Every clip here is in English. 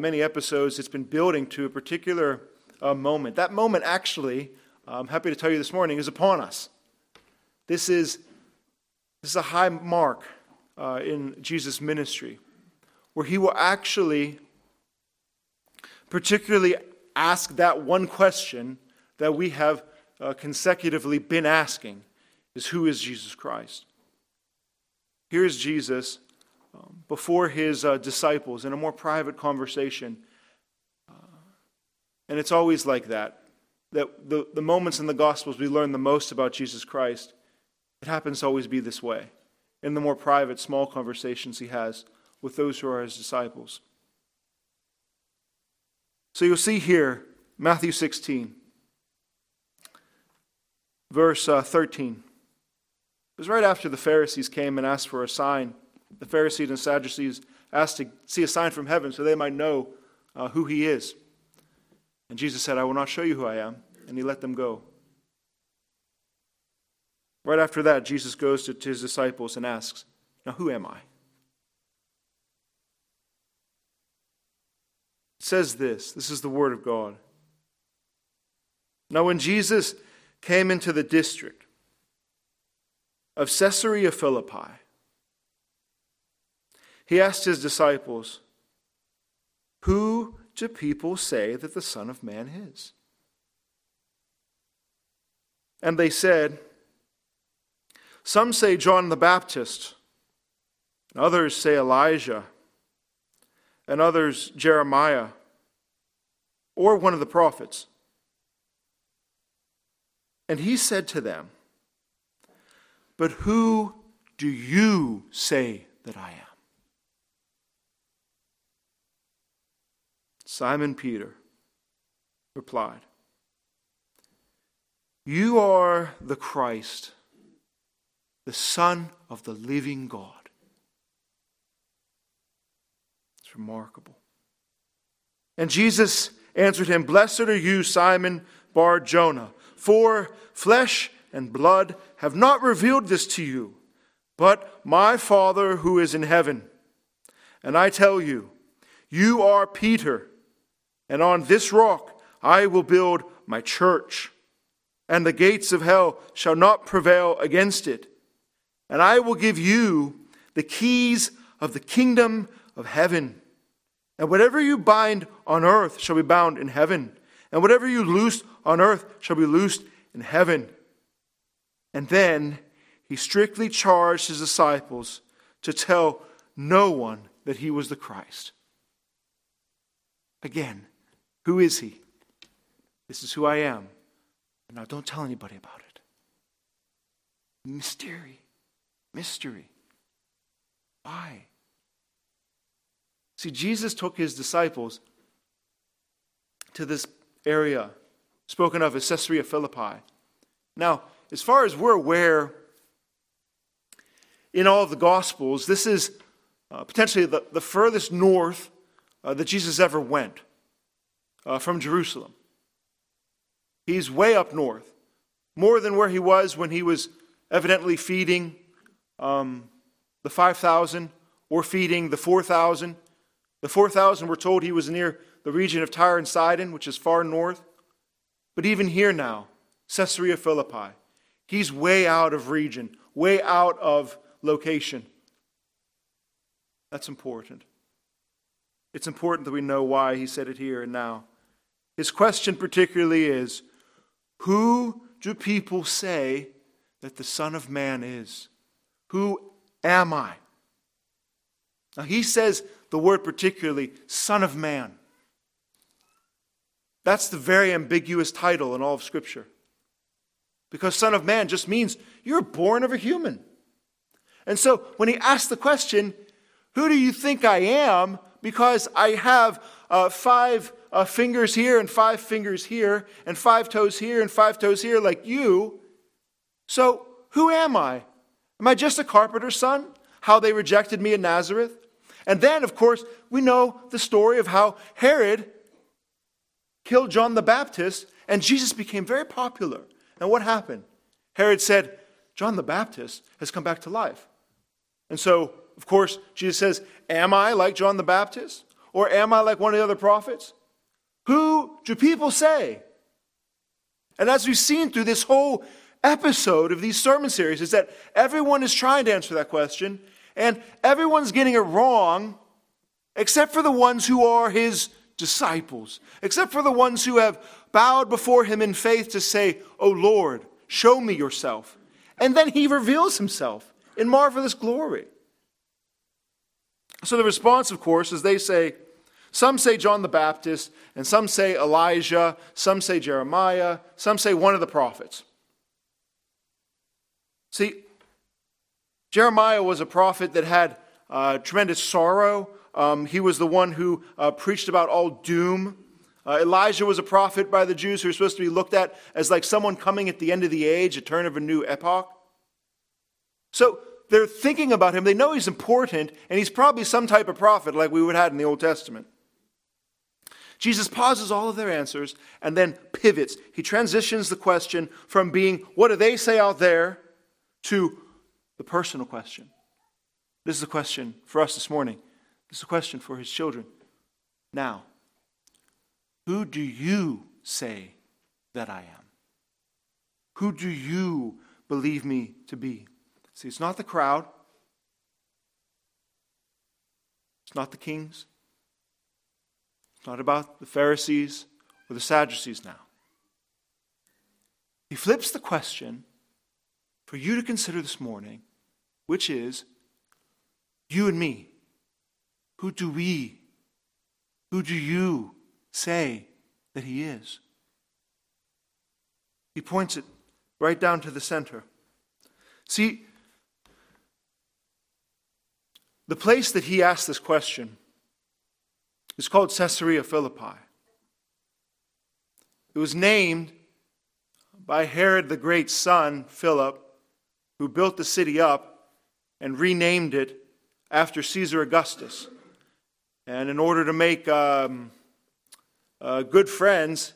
many episodes, it's been building to a particular uh, moment. That moment, actually, I'm happy to tell you this morning, is upon us. This is, this is a high mark uh, in Jesus' ministry where he will actually particularly ask that one question that we have uh, consecutively been asking is who is Jesus Christ? Here's Jesus um, before his uh, disciples in a more private conversation. Uh, and it's always like that. That the, the moments in the Gospels we learn the most about Jesus Christ, it happens to always be this way. In the more private, small conversations he has with those who are his disciples. So you'll see here, Matthew 16, verse uh, 13. It was right after the Pharisees came and asked for a sign. The Pharisees and Sadducees asked to see a sign from heaven so they might know uh, who he is. And Jesus said, I will not show you who I am. And he let them go. Right after that, Jesus goes to, to his disciples and asks, Now, who am I? It says this this is the Word of God. Now, when Jesus came into the district of Caesarea Philippi, he asked his disciples, Who do people say that the Son of Man is? And they said, Some say John the Baptist, and others say Elijah and others Jeremiah or one of the prophets. And he said to them, But who do you say that I am? Simon Peter replied, You are the Christ, the Son of the living God. It's remarkable. And Jesus answered him, Blessed are you, Simon Bar Jonah, for flesh and blood have not revealed this to you, but my Father who is in heaven. And I tell you, you are Peter, and on this rock I will build my church, and the gates of hell shall not prevail against it. And I will give you the keys of the kingdom of heaven. And whatever you bind on earth shall be bound in heaven, and whatever you loose on earth shall be loosed in heaven. And then he strictly charged his disciples to tell no one that he was the Christ. Again, who is he? This is who I am. Now don't tell anybody about it. Mystery. Mystery. Why? See, Jesus took his disciples to this area spoken of as Caesarea Philippi. Now, as far as we're aware, in all of the Gospels, this is uh, potentially the, the furthest north uh, that Jesus ever went uh, from Jerusalem. He's way up north, more than where he was when he was evidently feeding um, the 5,000 or feeding the 4,000 the 4,000 were told he was near the region of Tyre and Sidon, which is far north. But even here now, Caesarea Philippi, he's way out of region, way out of location. That's important. It's important that we know why he said it here and now. His question, particularly, is Who do people say that the Son of Man is? Who am I? Now, he says the word particularly, Son of Man. That's the very ambiguous title in all of Scripture. Because Son of Man just means you're born of a human. And so when he asks the question, Who do you think I am? Because I have uh, five uh, fingers here and five fingers here and five toes here and five toes here, like you. So who am I? Am I just a carpenter's son? How they rejected me in Nazareth? And then, of course, we know the story of how Herod killed John the Baptist and Jesus became very popular. And what happened? Herod said, John the Baptist has come back to life. And so, of course, Jesus says, Am I like John the Baptist? Or am I like one of the other prophets? Who do people say? And as we've seen through this whole episode of these sermon series, is that everyone is trying to answer that question, and everyone's getting it wrong, except for the ones who are his disciples, except for the ones who have bowed before him in faith to say, Oh Lord, show me yourself. And then he reveals himself in marvelous glory. So the response, of course, is they say, some say John the Baptist, and some say Elijah, some say Jeremiah, some say one of the prophets. See, Jeremiah was a prophet that had uh, tremendous sorrow. Um, he was the one who uh, preached about all doom. Uh, Elijah was a prophet by the Jews who was supposed to be looked at as like someone coming at the end of the age, a turn of a new epoch. So they're thinking about him. They know he's important, and he's probably some type of prophet like we would have in the Old Testament. Jesus pauses all of their answers and then pivots. He transitions the question from being, what do they say out there, to the personal question. This is a question for us this morning. This is a question for his children. Now, who do you say that I am? Who do you believe me to be? See, it's not the crowd, it's not the kings, it's not about the Pharisees or the Sadducees now. He flips the question for you to consider this morning, which is you and me. Who do we, who do you say that he is? He points it right down to the center. See, the place that he asked this question is called Caesarea Philippi. It was named by Herod the Great's son, Philip, who built the city up and renamed it after Caesar Augustus. And in order to make um, uh, good friends,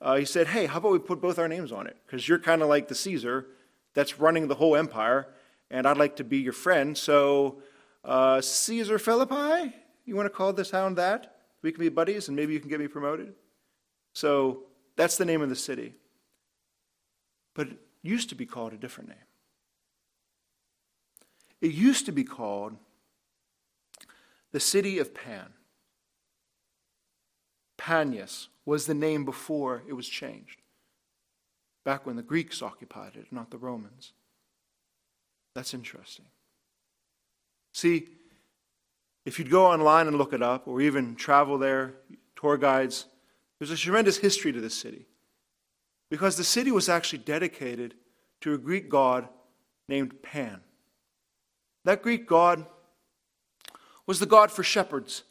uh, he said, Hey, how about we put both our names on it? Because you're kind of like the Caesar that's running the whole empire, and I'd like to be your friend. So, uh, Caesar Philippi, you want to call this town that? We can be buddies, and maybe you can get me promoted. So, that's the name of the city. But it used to be called a different name. It used to be called the city of Pan. Panias was the name before it was changed, back when the Greeks occupied it, not the Romans. That's interesting. See, if you'd go online and look it up, or even travel there, tour guides, there's a tremendous history to this city. Because the city was actually dedicated to a Greek god named Pan. That Greek god was the god for shepherds,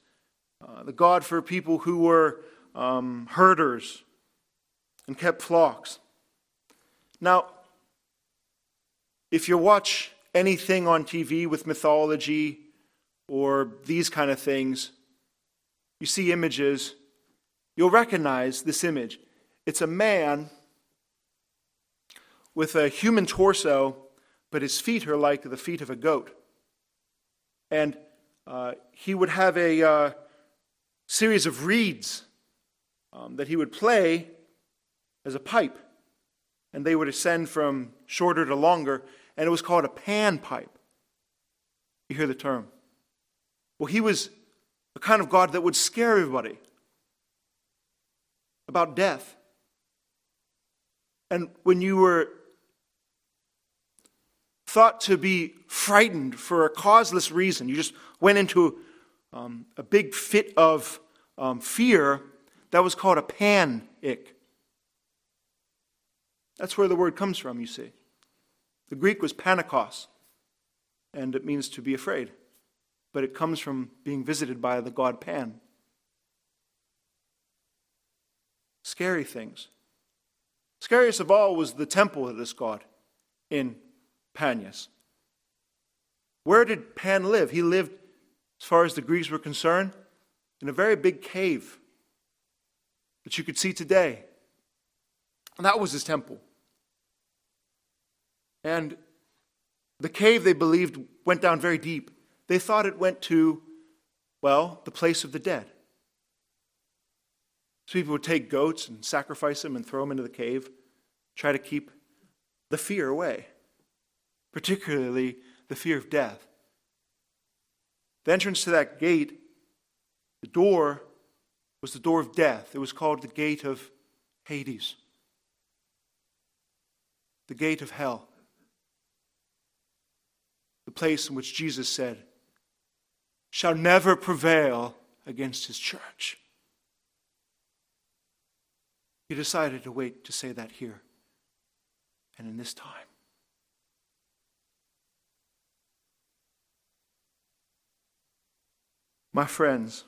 uh, the god for people who were um, herders and kept flocks. Now, if you watch anything on TV with mythology or these kind of things, you see images, you'll recognize this image. It's a man with a human torso, but his feet are like the feet of a goat. And uh, he would have a uh, series of reeds um, that he would play as a pipe. And they would ascend from shorter to longer. And it was called a pan pipe. You hear the term. Well, he was a kind of God that would scare everybody about death. And when you were thought to be frightened for a causeless reason. You just went into um, a big fit of um, fear. That was called a panic. That's where the word comes from, you see. The Greek was panikos, and it means to be afraid. But it comes from being visited by the god Pan. Scary things. Scariest of all was the temple of this god in Panias. Where did Pan live? He lived, as far as the Greeks were concerned, in a very big cave that you could see today. And that was his temple. And the cave, they believed, went down very deep. They thought it went to Well, the place of the dead. So people would take goats and sacrifice them and throw them into the cave, try to keep the fear away, particularly the fear of death. The entrance to that gate, the door, was the door of death. It was called the gate of Hades, the gate of hell, the place in which Jesus said, shall never prevail against his church. He decided to wait to say that here and in this time. My friends,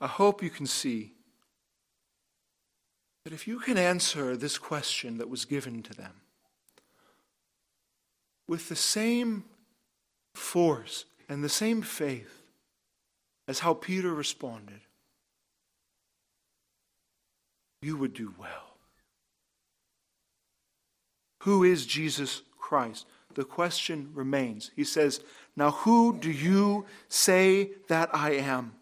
I hope you can see that if you can answer this question that was given to them with the same force and the same faith as how Peter responded, you would do well. Who is Jesus Christ? The question remains. He says, Now who do you say that I am?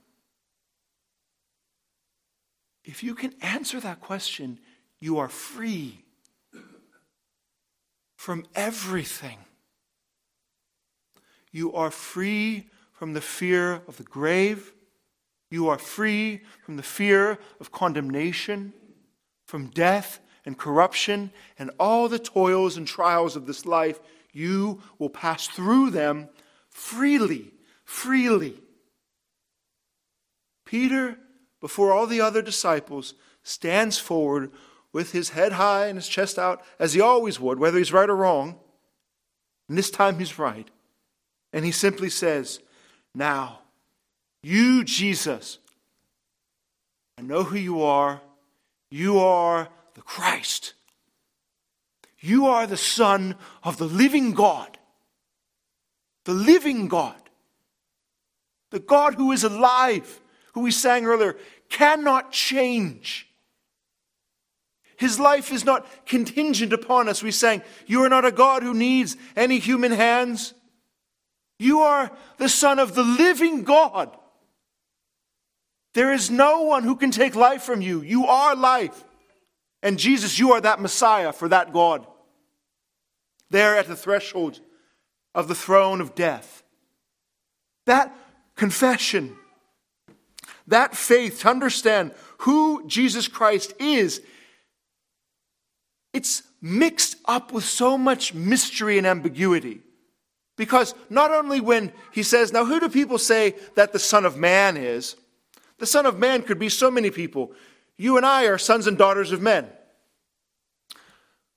If you can answer that question, you are free from everything. You are free from the fear of the grave. You are free from the fear of condemnation, from death and corruption, and all the toils and trials of this life. You will pass through them freely, freely. Peter before all the other disciples, stands forward with his head high and his chest out, as he always would, whether he's right or wrong. And this time he's right. And he simply says, Now, you, Jesus, I know who you are. You are the Christ. You are the Son of the living God. The living God. The God who is alive who we sang earlier, cannot change. His life is not contingent upon us. We sang, You are not a God who needs any human hands. You are the Son of the living God. There is no one who can take life from you. You are life. And Jesus, you are that Messiah for that God. There at the threshold of the throne of death. That confession that faith to understand who Jesus Christ is, it's mixed up with so much mystery and ambiguity. Because not only when he says, Now who do people say that the Son of Man is? The Son of Man could be so many people. You and I are sons and daughters of men.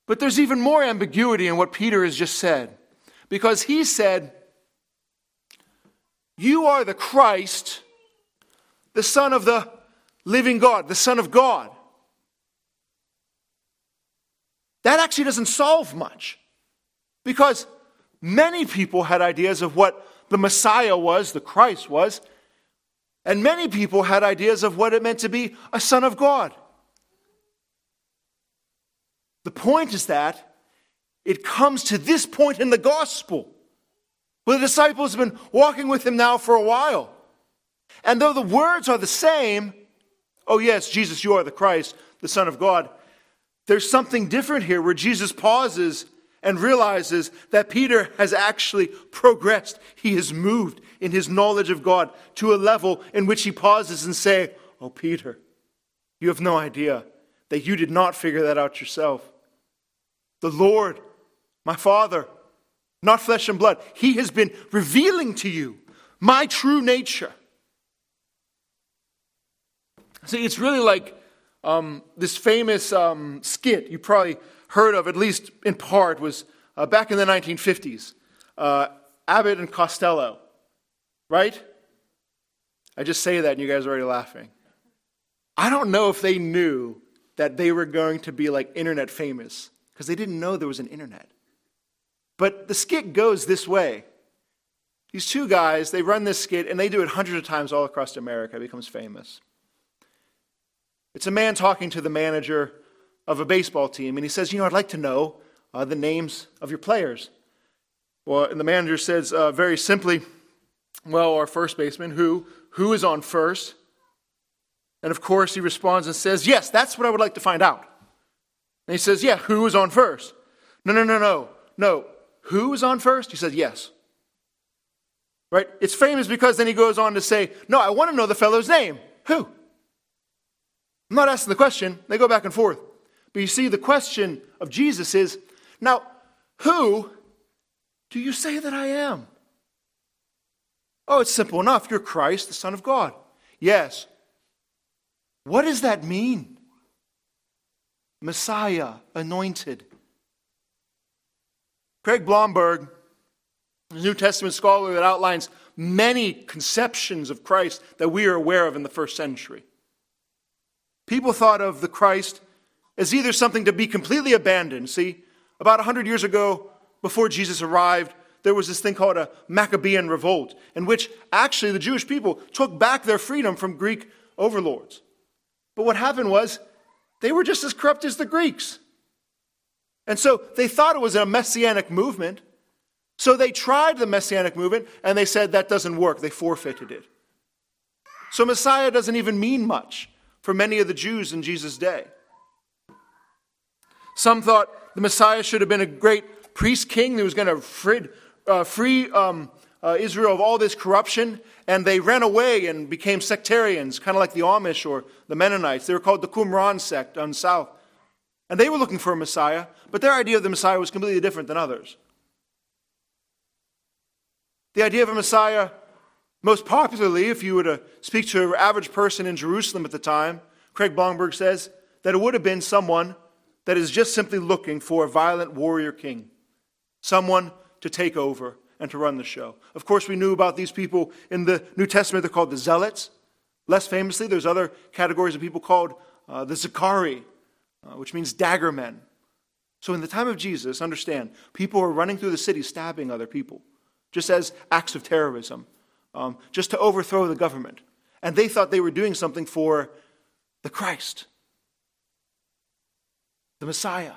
But there's even more ambiguity in what Peter has just said. Because he said, You are the Christ the Son of the living God, the Son of God. That actually doesn't solve much because many people had ideas of what the Messiah was, the Christ was, and many people had ideas of what it meant to be a Son of God. The point is that it comes to this point in the gospel where the disciples have been walking with him now for a while. And though the words are the same, oh, yes, Jesus, you are the Christ, the Son of God, there's something different here where Jesus pauses and realizes that Peter has actually progressed. He has moved in his knowledge of God to a level in which he pauses and say, "Oh Peter, you have no idea that you did not figure that out yourself. The Lord, my Father, not flesh and blood, he has been revealing to you my true nature. See, it's really like um, this famous um, skit you probably heard of, at least in part, was uh, back in the 1950s. Uh, Abbott and Costello, right? I just say that and you guys are already laughing. I don't know if they knew that they were going to be like internet famous because they didn't know there was an internet. But the skit goes this way. These two guys, they run this skit and they do it hundreds of times all across America. It becomes famous. It's a man talking to the manager of a baseball team, and he says, You know, I'd like to know uh, the names of your players. Well, and the manager says uh, very simply, Well, our first baseman, who? Who is on first? And of course, he responds and says, Yes, that's what I would like to find out. And he says, Yeah, who is on first? No, no, no, no, no. Who is on first? He says, Yes. Right? It's famous because then he goes on to say, No, I want to know the fellow's name. Who? I'm not asking the question. They go back and forth. But you see, the question of Jesus is, Now, who do you say that I am? Oh, it's simple enough. You're Christ, the Son of God. Yes. What does that mean? Messiah, anointed. Craig Blomberg, a New Testament scholar that outlines many conceptions of Christ that we are aware of in the first century. People thought of the Christ as either something to be completely abandoned. See, about 100 years ago, before Jesus arrived, there was this thing called a Maccabean revolt, in which actually the Jewish people took back their freedom from Greek overlords. But what happened was they were just as corrupt as the Greeks. And so they thought it was a messianic movement. So they tried the messianic movement and they said that doesn't work. They forfeited it. So Messiah doesn't even mean much for many of the Jews in Jesus' day. Some thought the Messiah should have been a great priest king who was going to free, uh, free um, uh, Israel of all this corruption, and they ran away and became sectarians, kind of like the Amish or the Mennonites. They were called the Qumran sect on south. And they were looking for a Messiah, but their idea of the Messiah was completely different than others. The idea of a Messiah, most popularly, if you were to speak to an average person in Jerusalem at the time, Craig Blomberg says that it would have been someone that is just simply looking for a violent warrior king, someone to take over and to run the show. Of course, we knew about these people in the New Testament. They're called the Zealots. Less famously, there's other categories of people called uh, the Sicarii, uh, which means dagger men. So, in the time of Jesus, understand, people were running through the city stabbing other people, just as acts of terrorism, um, just to overthrow the government. And they thought they were doing something for the Christ, the Messiah.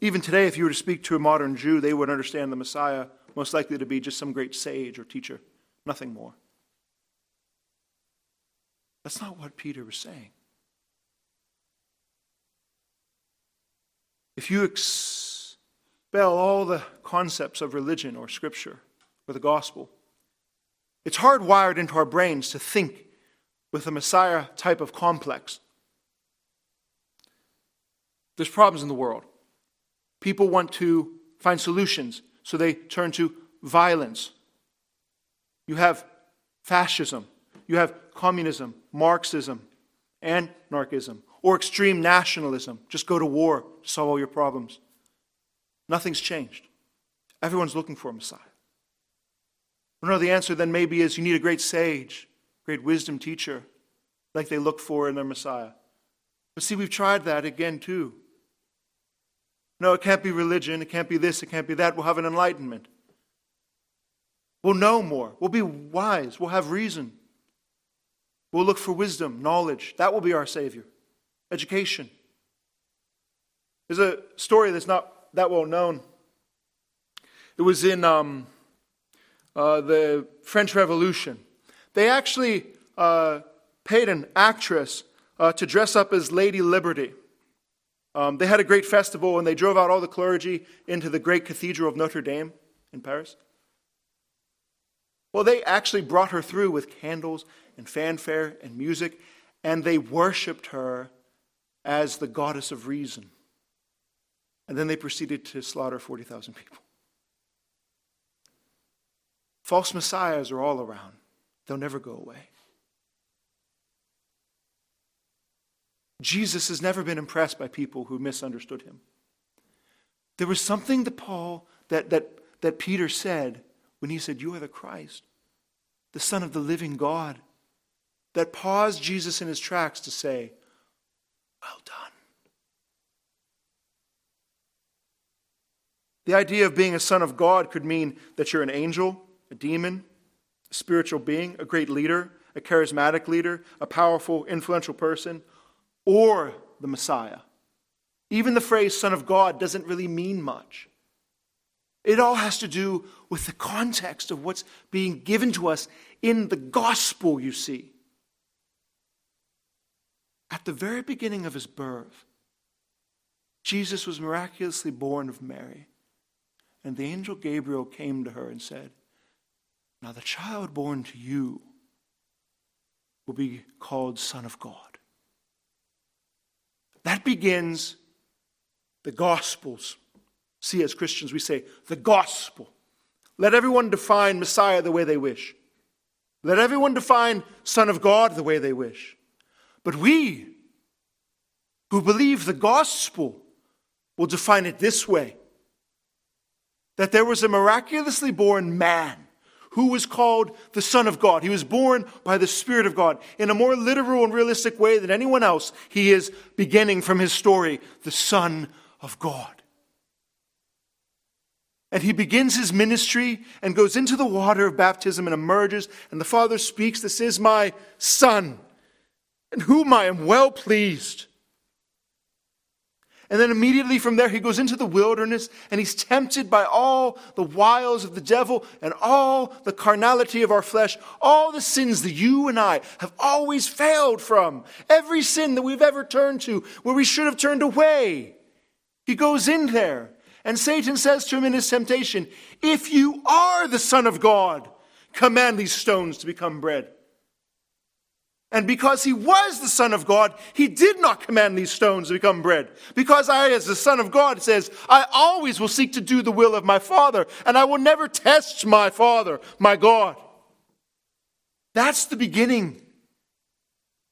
Even today, if you were to speak to a modern Jew, they would understand the Messiah most likely to be just some great sage or teacher, nothing more. That's not what Peter was saying. If you expel all the concepts of religion or scripture or the gospel, it's hardwired into our brains to think with a Messiah type of complex. There's problems in the world. People want to find solutions, so they turn to violence. You have fascism, you have communism, Marxism, anarchism, or extreme nationalism. Just go to war to solve all your problems. Nothing's changed. Everyone's looking for a Messiah. No, the answer then maybe is you need a great sage, great wisdom teacher, like they look for in their Messiah. But see, we've tried that again too. No, it can't be religion. It can't be this. It can't be that. We'll have an enlightenment. We'll know more. We'll be wise. We'll have reason. We'll look for wisdom, knowledge. That will be our Savior. Education. There's a story that's not that well known. It was in um, uh, the French Revolution. They actually uh, paid an actress uh, to dress up as Lady Liberty. Um, they had a great festival and they drove out all the clergy into the great cathedral of Notre Dame in Paris. Well, they actually brought her through with candles and fanfare and music, and they worshiped her as the goddess of reason. And then they proceeded to slaughter 40,000 people. False messiahs are all around, they'll never go away. Jesus has never been impressed by people who misunderstood him. There was something that Paul, that, that, that Peter said when he said, You are the Christ, the Son of the living God, that paused Jesus in his tracks to say, Well done. The idea of being a son of God could mean that you're an angel, a demon, spiritual being, a great leader, a charismatic leader, a powerful, influential person, or the Messiah. Even the phrase Son of God doesn't really mean much. It all has to do with the context of what's being given to us in the gospel, you see. At the very beginning of his birth, Jesus was miraculously born of Mary. And the angel Gabriel came to her and said, Now the child born to you will be called Son of God. That begins the Gospels. See, as Christians, we say, the gospel. Let everyone define Messiah the way they wish. Let everyone define Son of God the way they wish. But we, who believe the gospel, will define it this way that there was a miraculously born man who was called the Son of God. He was born by the Spirit of God. In a more literal and realistic way than anyone else, he is beginning from his story the Son of God. And he begins his ministry and goes into the water of baptism and emerges, and the Father speaks, This is my Son, in whom I am well pleased. And then immediately from there, he goes into the wilderness and he's tempted by all the wiles of the devil and all the carnality of our flesh, all the sins that you and I have always failed from, every sin that we've ever turned to where we should have turned away. He goes in there and Satan says to him in his temptation, If you are the Son of God, command these stones to become bread. And because he was the Son of God, he did not command these stones to become bread. Because I, as the Son of God, says, I always will seek to do the will of my Father, and I will never test my Father, my God. That's the beginning,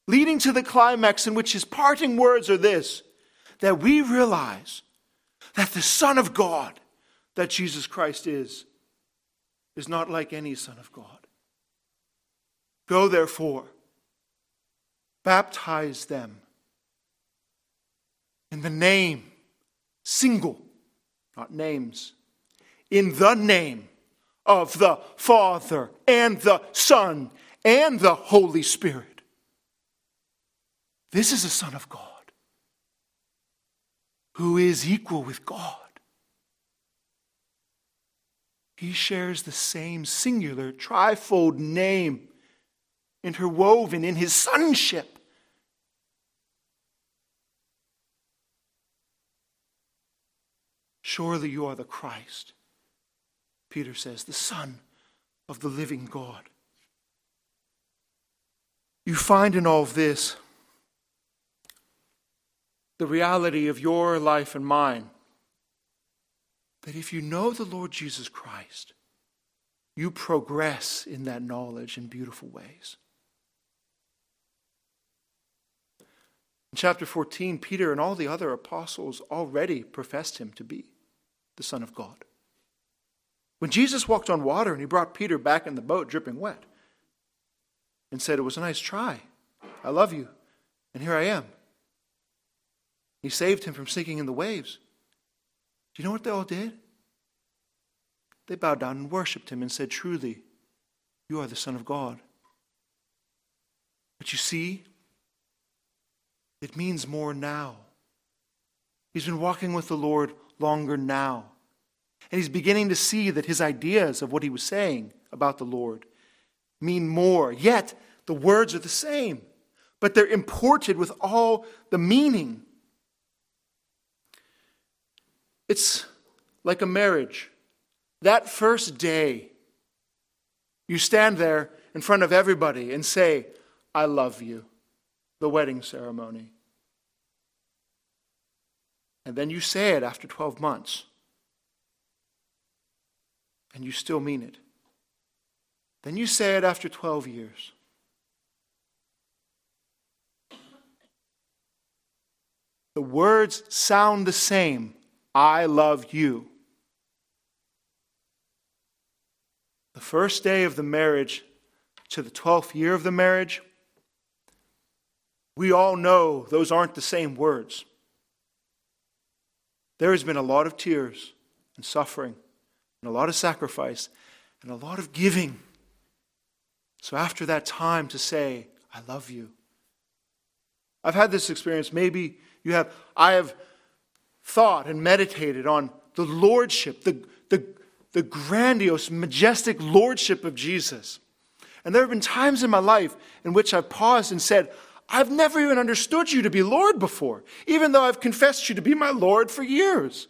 leading to the climax in which his parting words are this that we realize that the Son of God, that Jesus Christ is, is not like any Son of God. Go therefore Baptize them in the name, single, not names, in the name of the Father and the Son and the Holy Spirit. This is a Son of God who is equal with God. He shares the same singular, trifold name interwoven in his sonship. Surely you are the Christ, Peter says, the Son of the living God. You find in all this the reality of your life and mine that if you know the Lord Jesus Christ, you progress in that knowledge in beautiful ways. In chapter 14, Peter and all the other apostles already professed him to be the Son of God. When Jesus walked on water and he brought Peter back in the boat dripping wet and said, It was a nice try. I love you. And here I am. He saved him from sinking in the waves. Do you know what they all did? They bowed down and worshiped him and said, Truly, you are the Son of God. But you see, it means more now. He's been walking with the Lord longer now. And he's beginning to see that his ideas of what he was saying about the Lord mean more. Yet, the words are the same, but they're imported with all the meaning. It's like a marriage. That first day, you stand there in front of everybody and say, I love you the wedding ceremony. And then you say it after 12 months. And you still mean it. Then you say it after 12 years. The words sound the same I love you. The first day of the marriage to the 12th year of the marriage we all know those aren't the same words. There has been a lot of tears and suffering and a lot of sacrifice and a lot of giving. So, after that time to say, I love you. I've had this experience. Maybe you have. I have thought and meditated on the lordship, the, the, the grandiose, majestic lordship of Jesus. And there have been times in my life in which I've paused and said, I've never even understood you to be Lord before, even though I've confessed you to be my Lord for years.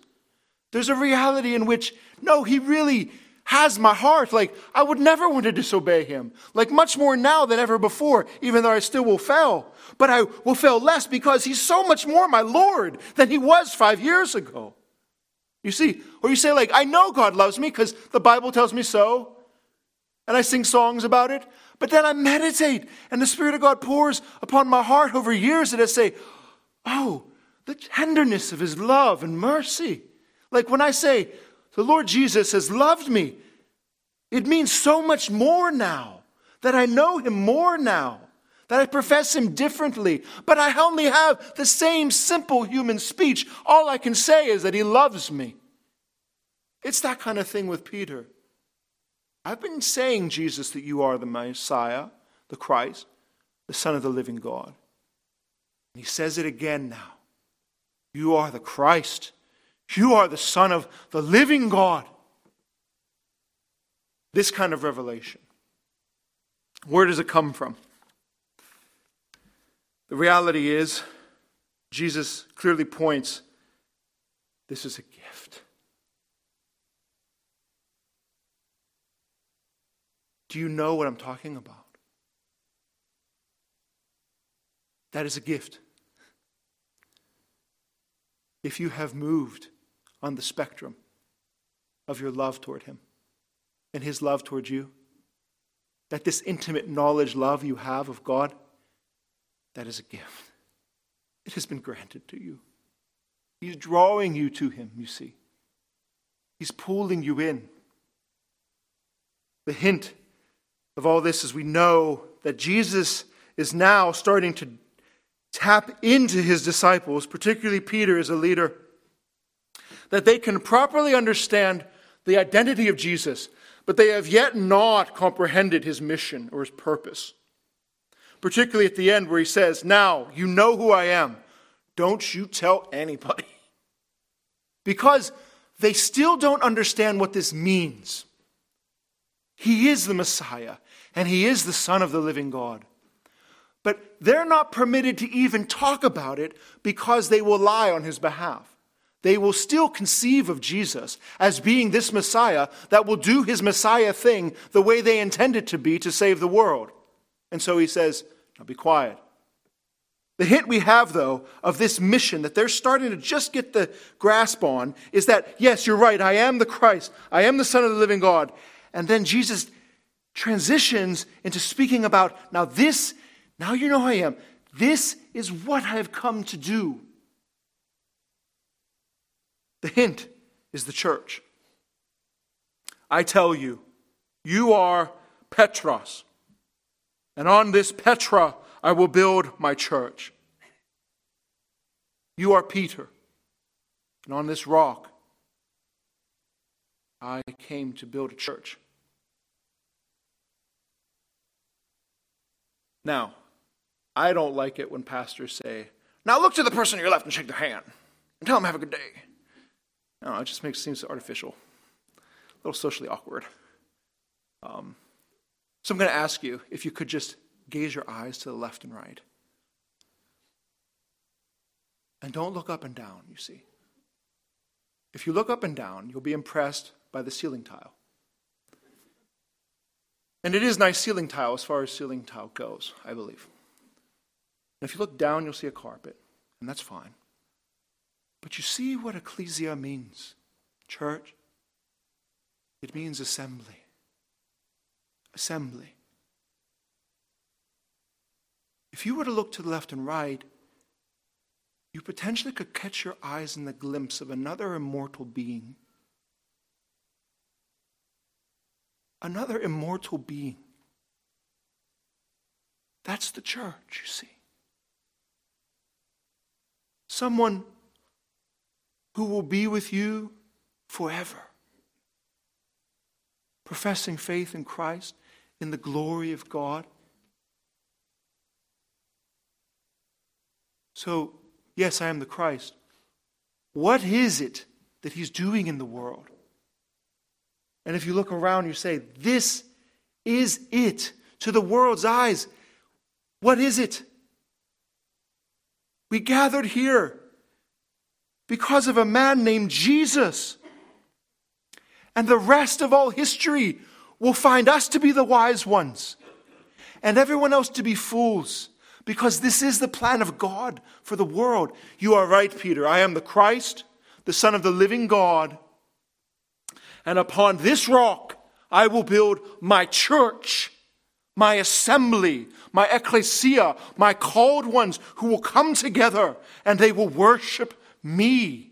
There's a reality in which, no, He really has my heart. Like, I would never want to disobey Him. Like, much more now than ever before, even though I still will fail. But I will fail less because He's so much more my Lord than He was five years ago. You see, or you say, like, I know God loves me because the Bible tells me so, and I sing songs about it, but then I meditate, and the Spirit of God pours upon my heart over years, and I say, Oh, the tenderness of His love and mercy. Like when I say, The Lord Jesus has loved me, it means so much more now that I know Him more now, that I profess Him differently, but I only have the same simple human speech. All I can say is that He loves me. It's that kind of thing with Peter. I've been saying, Jesus, that you are the Messiah, the Christ, the Son of the living God. And he says it again now. You are the Christ. You are the Son of the living God. This kind of revelation. Where does it come from? The reality is, Jesus clearly points this is a gift. Do you know what I'm talking about? That is a gift. If you have moved on the spectrum of your love toward Him and His love toward you, that this intimate knowledge, love you have of God, that is a gift. It has been granted to you. He's drawing you to Him, you see. He's pulling you in. The hint of all this is we know that Jesus is now starting to tap into his disciples, particularly Peter as a leader, that they can properly understand the identity of Jesus, but they have yet not comprehended his mission or his purpose. Particularly at the end where he says, Now you know who I am. Don't you tell anybody. Because they still don't understand what this means. He is the Messiah, and He is the Son of the living God. But they're not permitted to even talk about it because they will lie on His behalf. They will still conceive of Jesus as being this Messiah that will do His Messiah thing the way they intend it to be to save the world. And so He says, Now be quiet. The hint we have, though, of this mission that they're starting to just get the grasp on is that, yes, you're right, I am the Christ, I am the Son of the living God, and then Jesus transitions into speaking about now this, now you know who I am. This is what I have come to do. The hint is the church. I tell you, you are Petros, and on this Petra I will build my church. You are Peter, and on this rock I came to build a church. Now, I don't like it when pastors say, now look to the person on your left and shake their hand and tell them have a good day. No, it just makes it artificial, a little socially awkward. Um, so I'm going to ask you if you could just gaze your eyes to the left and right. And don't look up and down, you see. If you look up and down, you'll be impressed by the ceiling tile. And it is nice ceiling tile as far as ceiling tile goes, I believe. And if you look down, you'll see a carpet, and that's fine. But you see what ecclesia means church? It means assembly. Assembly. If you were to look to the left and right, you potentially could catch your eyes in the glimpse of another immortal being another immortal being. That's the church, you see. Someone who will be with you forever, professing faith in Christ in the glory of God. So, yes, I am the Christ. What is it that he's doing in the world? And if you look around, you say, This is it. To the world's eyes, what is it? We gathered here because of a man named Jesus. And the rest of all history will find us to be the wise ones and everyone else to be fools because this is the plan of God for the world. You are right, Peter. I am the Christ, the Son of the living God. And upon this rock I will build my church, my assembly, my ecclesia, my called ones who will come together and they will worship me.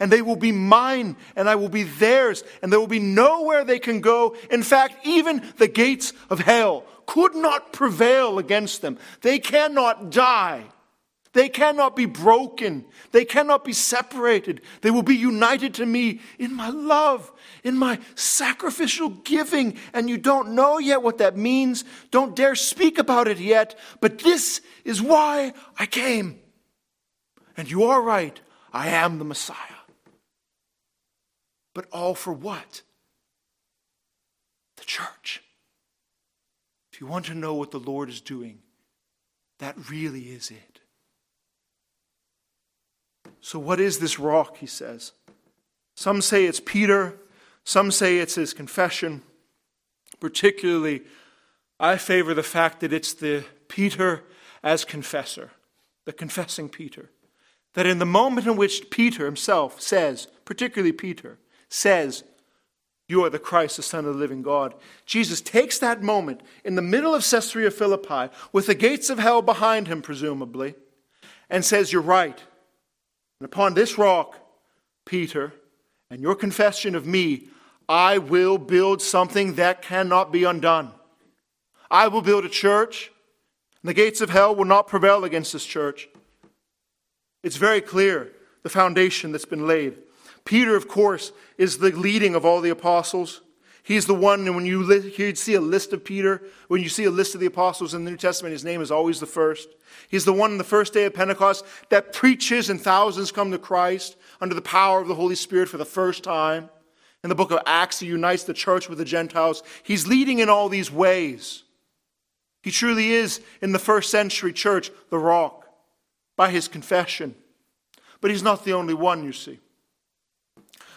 And they will be mine, and I will be theirs, and there will be nowhere they can go. In fact, even the gates of hell could not prevail against them. They cannot die. They cannot be broken. They cannot be separated. They will be united to me in my love, in my sacrificial giving. And you don't know yet what that means. Don't dare speak about it yet. But this is why I came. And you are right. I am the Messiah. But all for what? The church. If you want to know what the Lord is doing, that really is it. So, what is this rock, he says? Some say it's Peter, some say it's his confession. Particularly, I favor the fact that it's the Peter as confessor, the confessing Peter. That in the moment in which Peter himself says, particularly Peter, says, You are the Christ, the Son of the living God, Jesus takes that moment in the middle of Caesarea Philippi, with the gates of hell behind him, presumably, and says, You're right. And upon this rock, Peter, and your confession of me, I will build something that cannot be undone. I will build a church, and the gates of hell will not prevail against this church. It's very clear the foundation that's been laid. Peter, of course, is the leading of all the apostles. He's the one, and when you li- see a list of Peter, when you see a list of the apostles in the New Testament, his name is always the first. He's the one on the first day of Pentecost that preaches and thousands come to Christ under the power of the Holy Spirit for the first time. In the book of Acts, he unites the church with the Gentiles. He's leading in all these ways. He truly is, in the first century church, the rock by his confession. But he's not the only one, you see.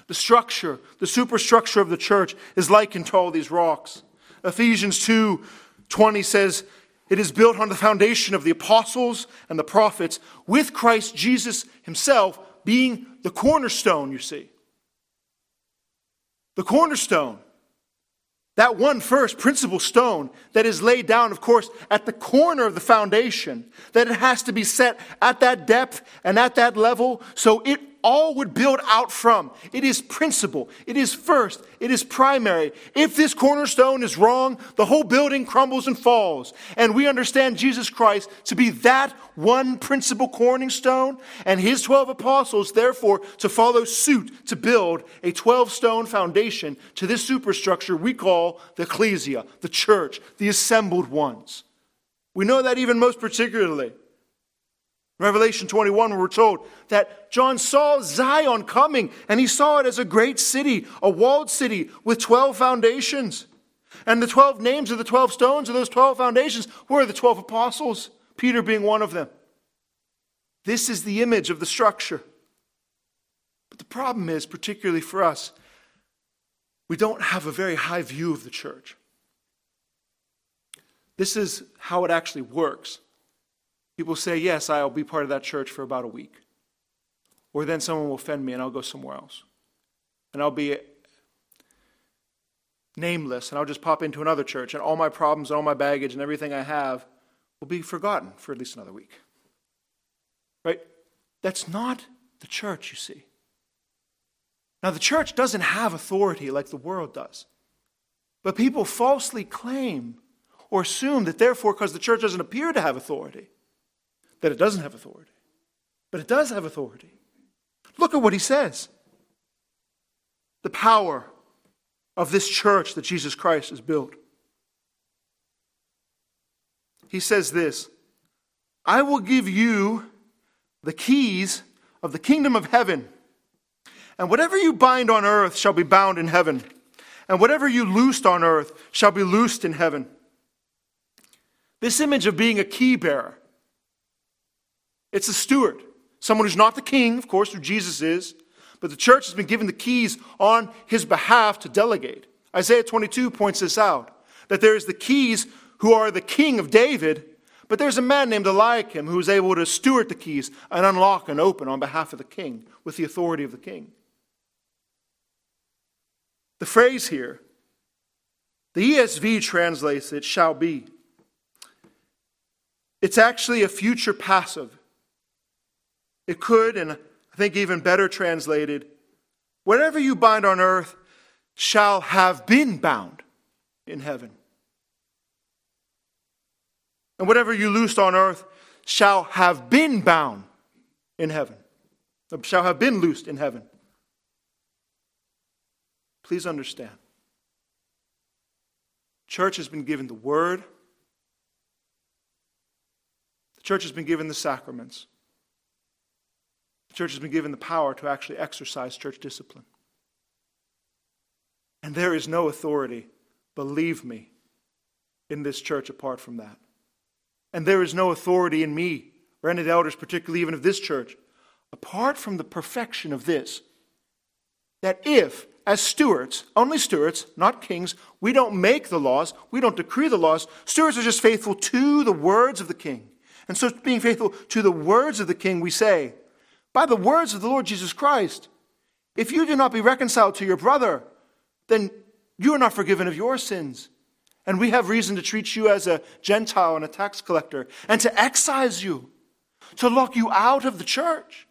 The structure, the superstructure of the church is likened to all these rocks. Ephesians 2 20 says, It is built on the foundation of the apostles and the prophets, with Christ Jesus himself being the cornerstone, you see. The cornerstone. That one first principal stone that is laid down, of course, at the corner of the foundation, that it has to be set at that depth and at that level so it all would build out from. It is principal. It is first. It is primary. If this cornerstone is wrong, the whole building crumbles and falls. And we understand Jesus Christ to be that one principal cornerstone and his 12 apostles, therefore, to follow suit to build a 12 stone foundation to this superstructure we call the ecclesia, the church, the assembled ones. We know that even most particularly Revelation 21, we're told that John saw Zion coming, and he saw it as a great city, a walled city with 12 foundations. And the 12 names of the 12 stones of those 12 foundations were the 12 apostles, Peter being one of them. This is the image of the structure. But the problem is, particularly for us, we don't have a very high view of the church. This is how it actually works. People say, Yes, I'll be part of that church for about a week. Or then someone will offend me and I'll go somewhere else. And I'll be nameless and I'll just pop into another church and all my problems and all my baggage and everything I have will be forgotten for at least another week. Right? That's not the church, you see. Now, the church doesn't have authority like the world does. But people falsely claim or assume that, therefore, because the church doesn't appear to have authority, that it doesn't have authority. But it does have authority. Look at what he says the power of this church that Jesus Christ has built. He says this I will give you the keys of the kingdom of heaven, and whatever you bind on earth shall be bound in heaven, and whatever you loosed on earth shall be loosed in heaven. This image of being a key bearer, it's a steward, someone who's not the king, of course, who Jesus is, but the church has been given the keys on his behalf to delegate. Isaiah 22 points this out that there is the keys who are the king of David, but there's a man named Eliakim who is able to steward the keys and unlock and open on behalf of the king with the authority of the king. The phrase here, the ESV translates it shall be. It's actually a future passive. It could, and I think even better translated, whatever you bind on earth shall have been bound in heaven. And whatever you loosed on earth shall have been bound in heaven, uh, shall have been loosed in heaven. Please understand. Church has been given the word. The church has been given the sacraments. Church has been given the power to actually exercise church discipline. And there is no authority, believe me, in this church apart from that. And there is no authority in me or any of the elders, particularly even of this church, apart from the perfection of this. That if as stewards, only stewards, not kings. We don't make the laws, we don't decree the laws. Stewards are just faithful to the words of the king. And so, being faithful to the words of the king, we say, by the words of the Lord Jesus Christ, if you do not be reconciled to your brother, then you are not forgiven of your sins. And we have reason to treat you as a Gentile and a tax collector, and to excise you, to lock you out of the church.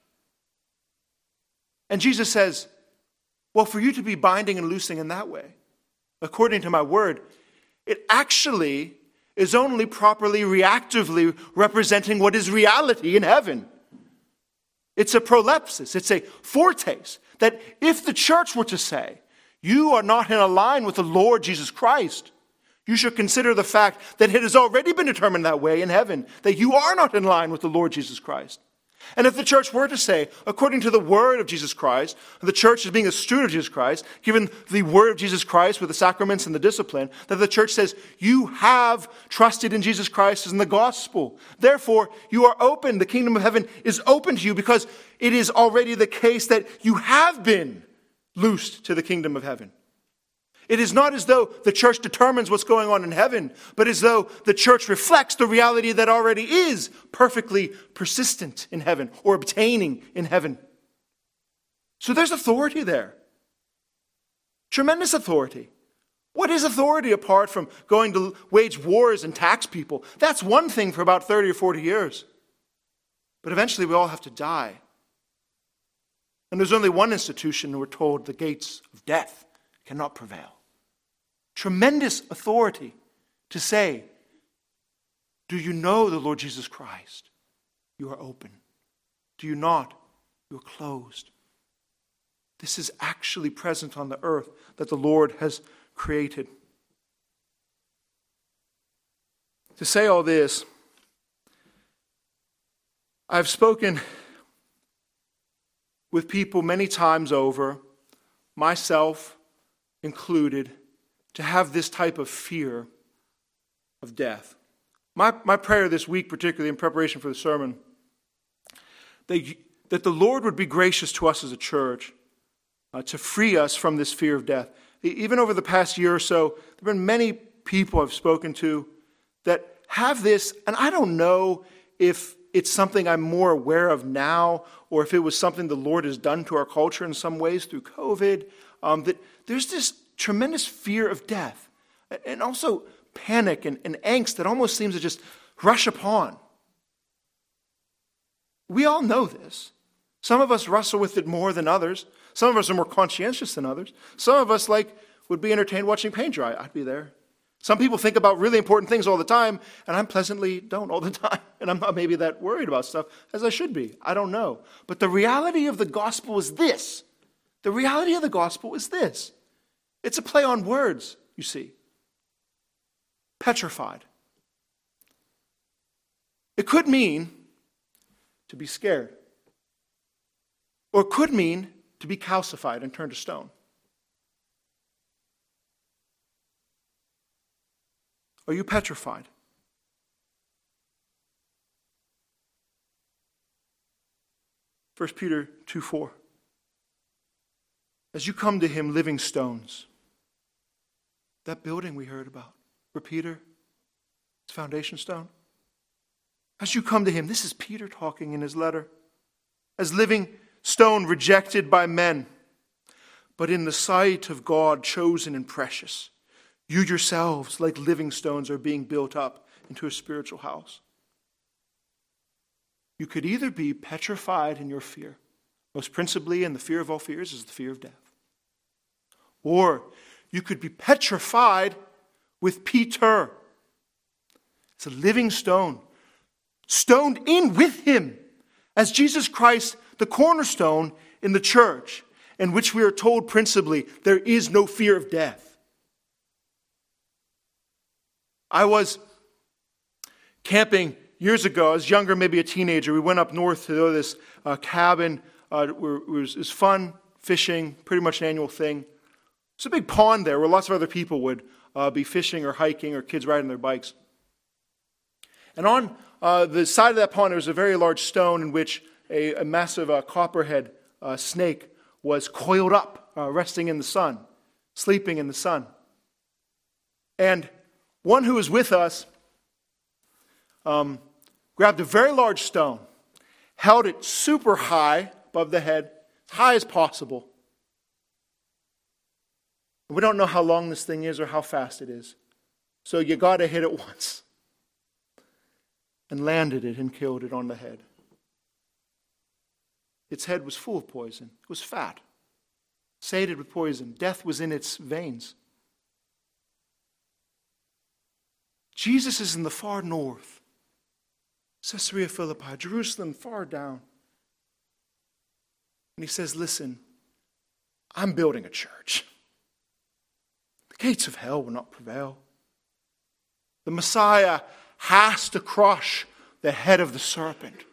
And Jesus says, well, for you to be binding and loosing in that way, according to my word, it actually is only properly reactively representing what is reality in heaven. It's a prolepsis, it's a foretaste that if the church were to say, you are not in a line with the Lord Jesus Christ, you should consider the fact that it has already been determined that way in heaven, that you are not in line with the Lord Jesus Christ. And if the church were to say, according to the word of Jesus Christ, the church is being a steward of Jesus Christ, given the word of Jesus Christ with the sacraments and the discipline, that the church says, you have trusted in Jesus Christ as in the gospel. Therefore, you are open. The kingdom of heaven is open to you because it is already the case that you have been loosed to the kingdom of heaven. It is not as though the church determines what's going on in heaven, but as though the church reflects the reality that already is perfectly persistent in heaven or obtaining in heaven. So there's authority there. Tremendous authority. What is authority apart from going to wage wars and tax people? That's one thing for about 30 or 40 years. But eventually we all have to die. And there's only one institution, we're told, the gates of death cannot prevail. Tremendous authority to say, Do you know the Lord Jesus Christ? You are open. Do you not? You are closed. This is actually present on the earth that the Lord has created. To say all this, I've spoken with people many times over, myself included, to have this type of fear of death. My, my prayer this week, particularly in preparation for the sermon, that, that the Lord would be gracious to us as a church uh, to free us from this fear of death. Even over the past year or so, there have been many people I've spoken to that have this, and I don't know if it's something I'm more aware of now or if it was something the Lord has done to our culture in some ways through COVID, um, that there's this tremendous fear of death and also panic and, and angst that almost seems to just rush upon. We all know this. Some of us wrestle with it more than others. Some of us are more conscientious than others. Some of us like would be entertained watching paint dry. I'd be there. Some people think about really important things all the time, and I'm pleasantly don't all the time. And I'm not maybe that worried about stuff as I should be. I don't know. But the reality of the gospel is this. The reality of the gospel is this it's a play on words, you see. Petrified. It could mean to be scared, or it could mean to be calcified and turned to stone. Are you petrified? First Peter 2 4. As you come to him, living stones, that building we heard about, Peter, his foundation stone. As you come to him, this is Peter talking in his letter, as living stone rejected by men, but in the sight of God, chosen and precious. You yourselves, like living stones, are being built up into a spiritual house. You could either be petrified in your fear, most principally, and the fear of all fears is the fear of death, or you could be petrified with Peter. It's a living stone, stoned in with him as Jesus Christ, the cornerstone in the church, in which we are told principally there is no fear of death. I was camping years ago. I was younger, maybe a teenager. We went up north to this uh, cabin. Uh, it was, it was fun, fishing, pretty much an annual thing. It's a big pond there where lots of other people would uh, be fishing or hiking or kids riding their bikes. And on uh, the side of that pond, there was a very large stone in which a, a massive uh, copperhead uh, snake was coiled up, uh, resting in the sun, sleeping in the sun. And one who was with us um, grabbed a very large stone, held it super high above the head, high as possible, we don't know how long this thing is or how fast it is. So you got to hit it once. And landed it and killed it on the head. Its head was full of poison, it was fat, sated with poison. Death was in its veins. Jesus is in the far north, Caesarea Philippi, Jerusalem far down. And he says, Listen, I'm building a church. The gates of hell will not prevail. The Messiah has to crush the head of the serpent.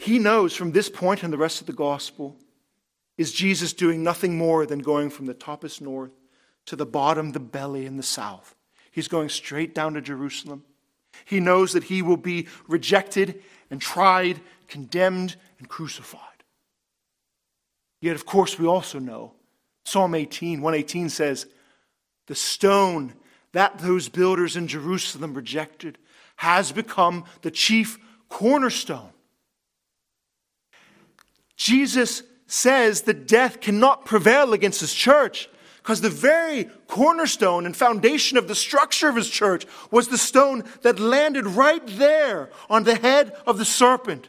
He knows from this point and the rest of the gospel is Jesus doing nothing more than going from the toppest north to the bottom, the belly, in the south. He's going straight down to Jerusalem. He knows that he will be rejected and tried, condemned, and crucified. Yet, of course, we also know Psalm 18, 118 says, The stone that those builders in Jerusalem rejected has become the chief cornerstone. Jesus says that death cannot prevail against his church because the very cornerstone and foundation of the structure of his church was the stone that landed right there on the head of the serpent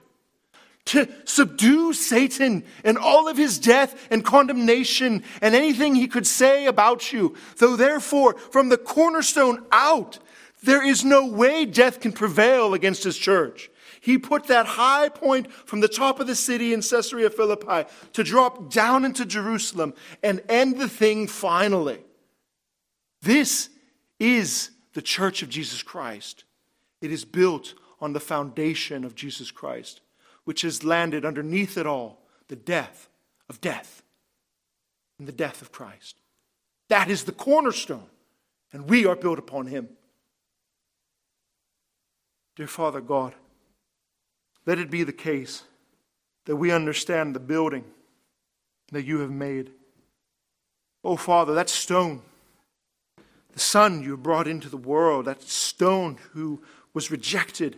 to subdue Satan and all of his death and condemnation and anything he could say about you. Though therefore, from the cornerstone out, there is no way death can prevail against his church. He put that high point from the top of the city in Caesarea Philippi to drop down into Jerusalem and end the thing finally. This is the church of Jesus Christ. It is built on the foundation of Jesus Christ which has landed underneath it all the death of death and the death of Christ. That is the cornerstone, and we are built upon him. Dear Father God, let it be the case that we understand the building that you have made. Oh, Father, that stone, the Son you brought into the world, that stone who was rejected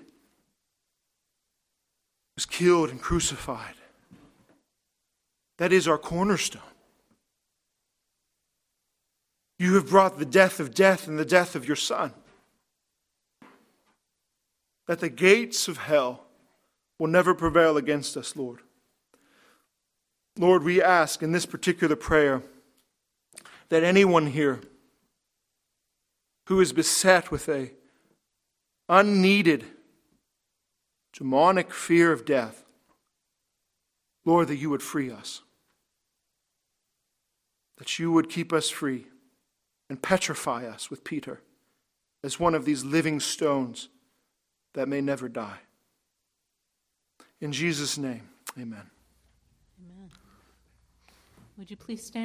was killed and crucified. That is our cornerstone. You have brought the death of death and the death of your Son. That the gates of hell will never prevail against us, Lord. Lord, we ask in this particular prayer that anyone here who is beset with a unneeded demonic fear of death, Lord, that you would free us, that you would keep us free and petrify us with Peter as one of these living stones that may never die. In Jesus' name, amen. Amen. Would you please stand?